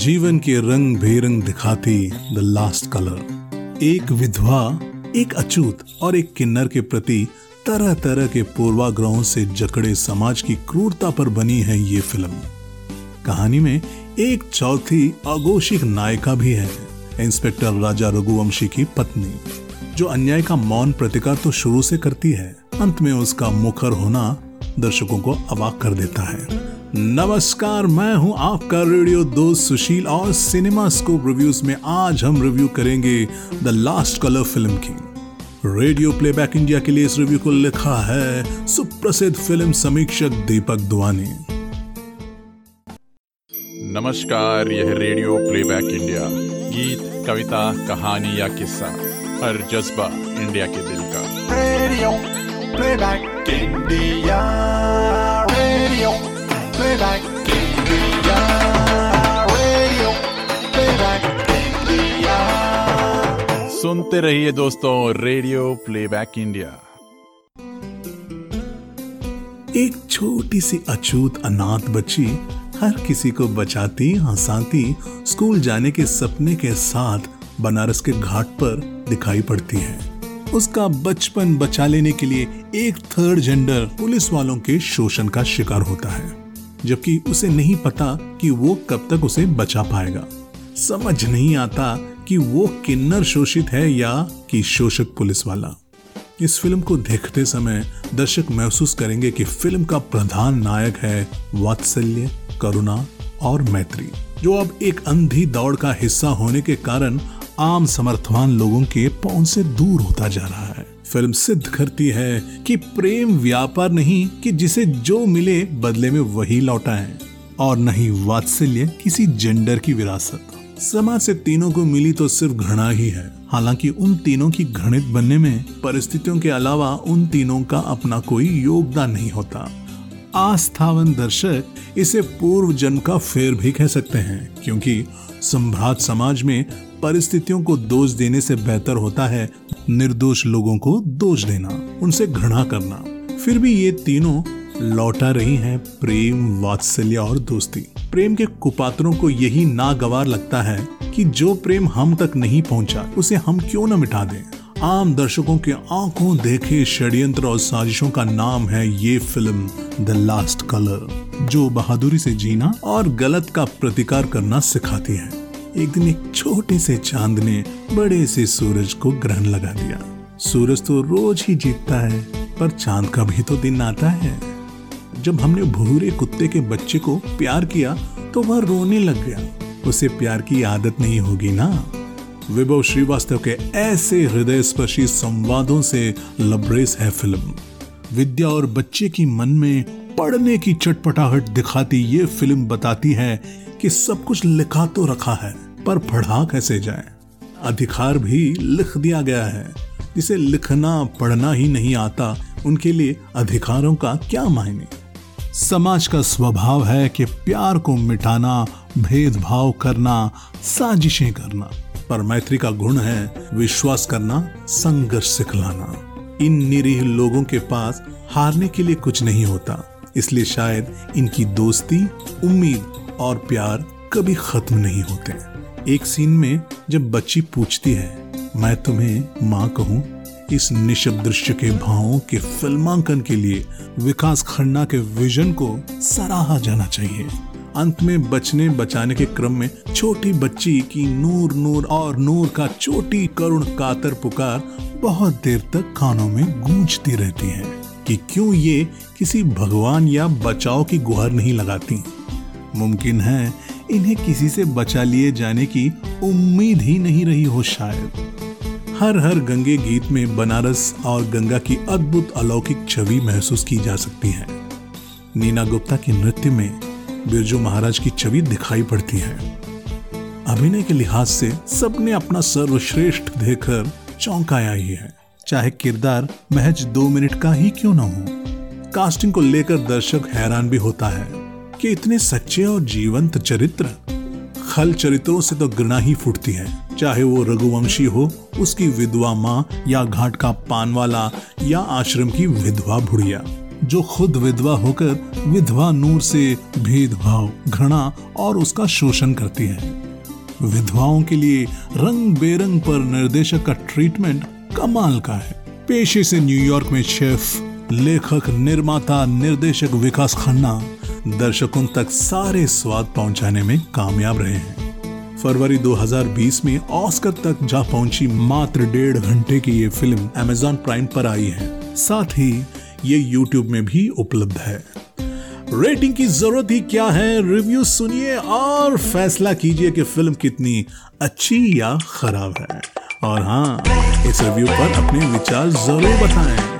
जीवन के रंग बेरंग दिखाती द लास्ट कलर एक विधवा, एक अचूत और एक किन्नर के प्रति तरह तरह के पूर्वाग्रहों से जकड़े समाज की क्रूरता पर बनी है ये फ़िल्म। कहानी में एक चौथी अघोषित नायिका भी है, इंस्पेक्टर राजा रघुवंशी की पत्नी, जो अन्याय का मौन प्रतिकार तो शुरू से करती है। अंत में उसका मुखर होना दर्शकों को अवाक कर देता है। नमस्कार मैं हूँ आपका रेडियो दोस्त सुशील और सिनेमा स्कोप रिव्यूज़ में आज हम रिव्यू करेंगे द लास्ट कलर फ़िल्म की रेडियो प्लेबैक इंडिया के लिए इस रिव्यू को लिखा है सुप्रसिद्ध फ़िल्म समीक्षक दीपक दुआनी। नमस्कार यह रेडियो प्लेबैक इंडिया गीत कविता कहानी या किस्सा हर जज्बा इंडिया के दिल का। Radio Playback India. सुनते रहिए दोस्तों रेडियो प्लेबैक इंडिया। एक छोटी सी अछूत अनाथ बच्ची हर किसी को बचाती, हंसाती, स्कूल जाने के सपने के साथ बनारस के घाट पर दिखाई पड़ती है। उसका बचपन बचा लेने के लिए एक थर्ड जेंडर पुलिस वालों के शोषण का शिकार होता है, जबकि उसे नहीं पता कि वो कब तक उसे बचा पाएगा। समझ नहीं आता कि वो किन्नर शोषित है या कि शोषक पुलिस वाला। इस फ़िल्म को देखते समय दर्शक महसूस करेंगे कि फ़िल्म का प्रधान नायक है वात्सल्य, करुणा और मैत्री, जो अब एक अंधी दौड़ का हिस्सा होने के कारण आम समर्थवान लोगों के पहुँच से दूर होता जा रहा है। फ़िल्म सिद्ध करती है कि प्रेम व्यापार नहीं, कि जिसे जो मिले बदले में वही लौटा है और नहीं वात्सल्य किसी जेंडर की विरासत। समाज से तीनों को मिली तो सिर्फ़ घृणा ही है। हालाँकि उन तीनों की घृणित बनने में परिस्थितियों के अलावा उन तीनों का अपना कोई योगदान नहीं होता। आस्थावन दर्शक इसे पूर्व जन्म का फेर भी कह सकते हैं, क्योंकि संभ्रात समाज में परिस्थितियों को दोष देने से बेहतर होता है निर्दोष लोगों को दोष देना, उनसे घृणा करना। फिर भी ये तीनों लौटा रही हैं प्रेम, वात्सल्य और दोस्ती। प्रेम के कुपात्रों को यही नागवार लगता है कि जो प्रेम हम तक नहीं पहुँचा, उसे हम क्यों न मिटा दें? आम दर्शकों के आँखों देखे षड्यंत्र और साजिशों का नाम है ये फ़िल्म द लास्ट कलर जो बहादुरी से जीना और गलत का प्रतिकार करना सिखाती है। एक दिन एक छोटे से चाँद ने बड़े से सूरज को ग्रहण लगा दिया। सूरज तो रोज ही जीतता है, पर चाँद का भी तो दिन आता है। जब हमने भूरे कुत्ते के बच्चे को प्यार किया तो वह रोने लग गया। उसे प्यार की आदत नहीं होगी ना? विभव श्रीवास्तव के ऐसे हृदय स्पर्शी संवादों से लबरेज है फ़िल्म। विद्या और बच्चे की मन में पढ़ने की चटपटाहट दिखाती ये फ़िल्म बताती है कि सब कुछ लिखा तो रखा है, पर पढ़ा कैसे जाए? अधिकार भी लिख दिया गया है। जिसे लिखना, पढ़ना ही नहीं आता, उनके लिए अधिकारों का क्या मायने? समाज का स्वभाव है कि प्यार को मिटाना, भेदभाव करना, साजिशें करना, पर मैत्री का गुण है विश्वास करना, संघर्ष सिखलाना। इन निरीह लोगों के पास हारने के लिए कुछ नहीं होता, इसलिए शायद इनकी दोस्ती, उम्मीद और प्यार कभी खत्म नहीं होते। एक सीन में जब बच्ची पूछती है, मैं तुम्हें माँ कहूँ? इस निशब दृश्य के भावों के फिल्मांकन के लिए विकास खन्ना के विजन को सराहा जाना चाहिए। अंत में बचने बचाने के क्रम में छोटी बच्ची की नूर नूर और नूर का छोटी करुण कातर पुकार बहुत देर तक कानों में गूंजती रहती है कि क्यों ये किसी भगवान या बचाव की गुहार नहीं लगाती। मुमकिन है इन्हें किसी से बचा लिए जाने की उम्मीद ही नहीं रही हो शायद। हर हर गंगे गीत में बनारस और गंगा की अद्भुत अलौकिक छवि महसूस की जा सकती है। नीना गुप्ता के नृत्य में बिरजू महाराज की छवि दिखाई पड़ती है। अभिनय के लिहाज से सबने अपना सर्वश्रेष्ठ देकर चौंकाया ही है। चाहे किरदार महज दो मिनट का ही क्यों ना हो, कास्टिंग को लेकर दर्शक हैरान भी होता है कि इतने सच्चे और जीवंत चरित्र, खल चरित्रों से तो घृणा ही फूटती है। चाहे वो रघुवंशी हो, उसकी विधवा माँ या घाट का पान वाला या आश्रम की विधवा बुढ़िया। जो खुद विधवा होकर विधवा नूर से भेदभाव, घृणा और उसका शोषण करती है। विधवाओं के लिए रंग बेरंग पर निर्देशक का ट्रीटमेंट कमाल का है। पेशे से न्यूयॉर्क में शेफ लेखक, निर्माता, निर्देशक विकास खन्ना दर्शकों तक सारे स्वाद पहुँचाने में कामयाब रहे हैं। फरवरी 2020 में ऑस्कर तक जा पहुँची मात्र डेढ़ घंटे की ये फ़िल्म अमेजॉन प्राइम पर आई है। साथ ही ये यूट्यूब में भी उपलब्ध है। रेटिंग की ज़रूरत ही क्या है? रिव्यू सुनिए और फैसला कीजिए कि फ़िल्म कितनी अच्छी या खराब है। और हाँ इस रिव्यू पर अपने विचार ज़रूर बताएँ।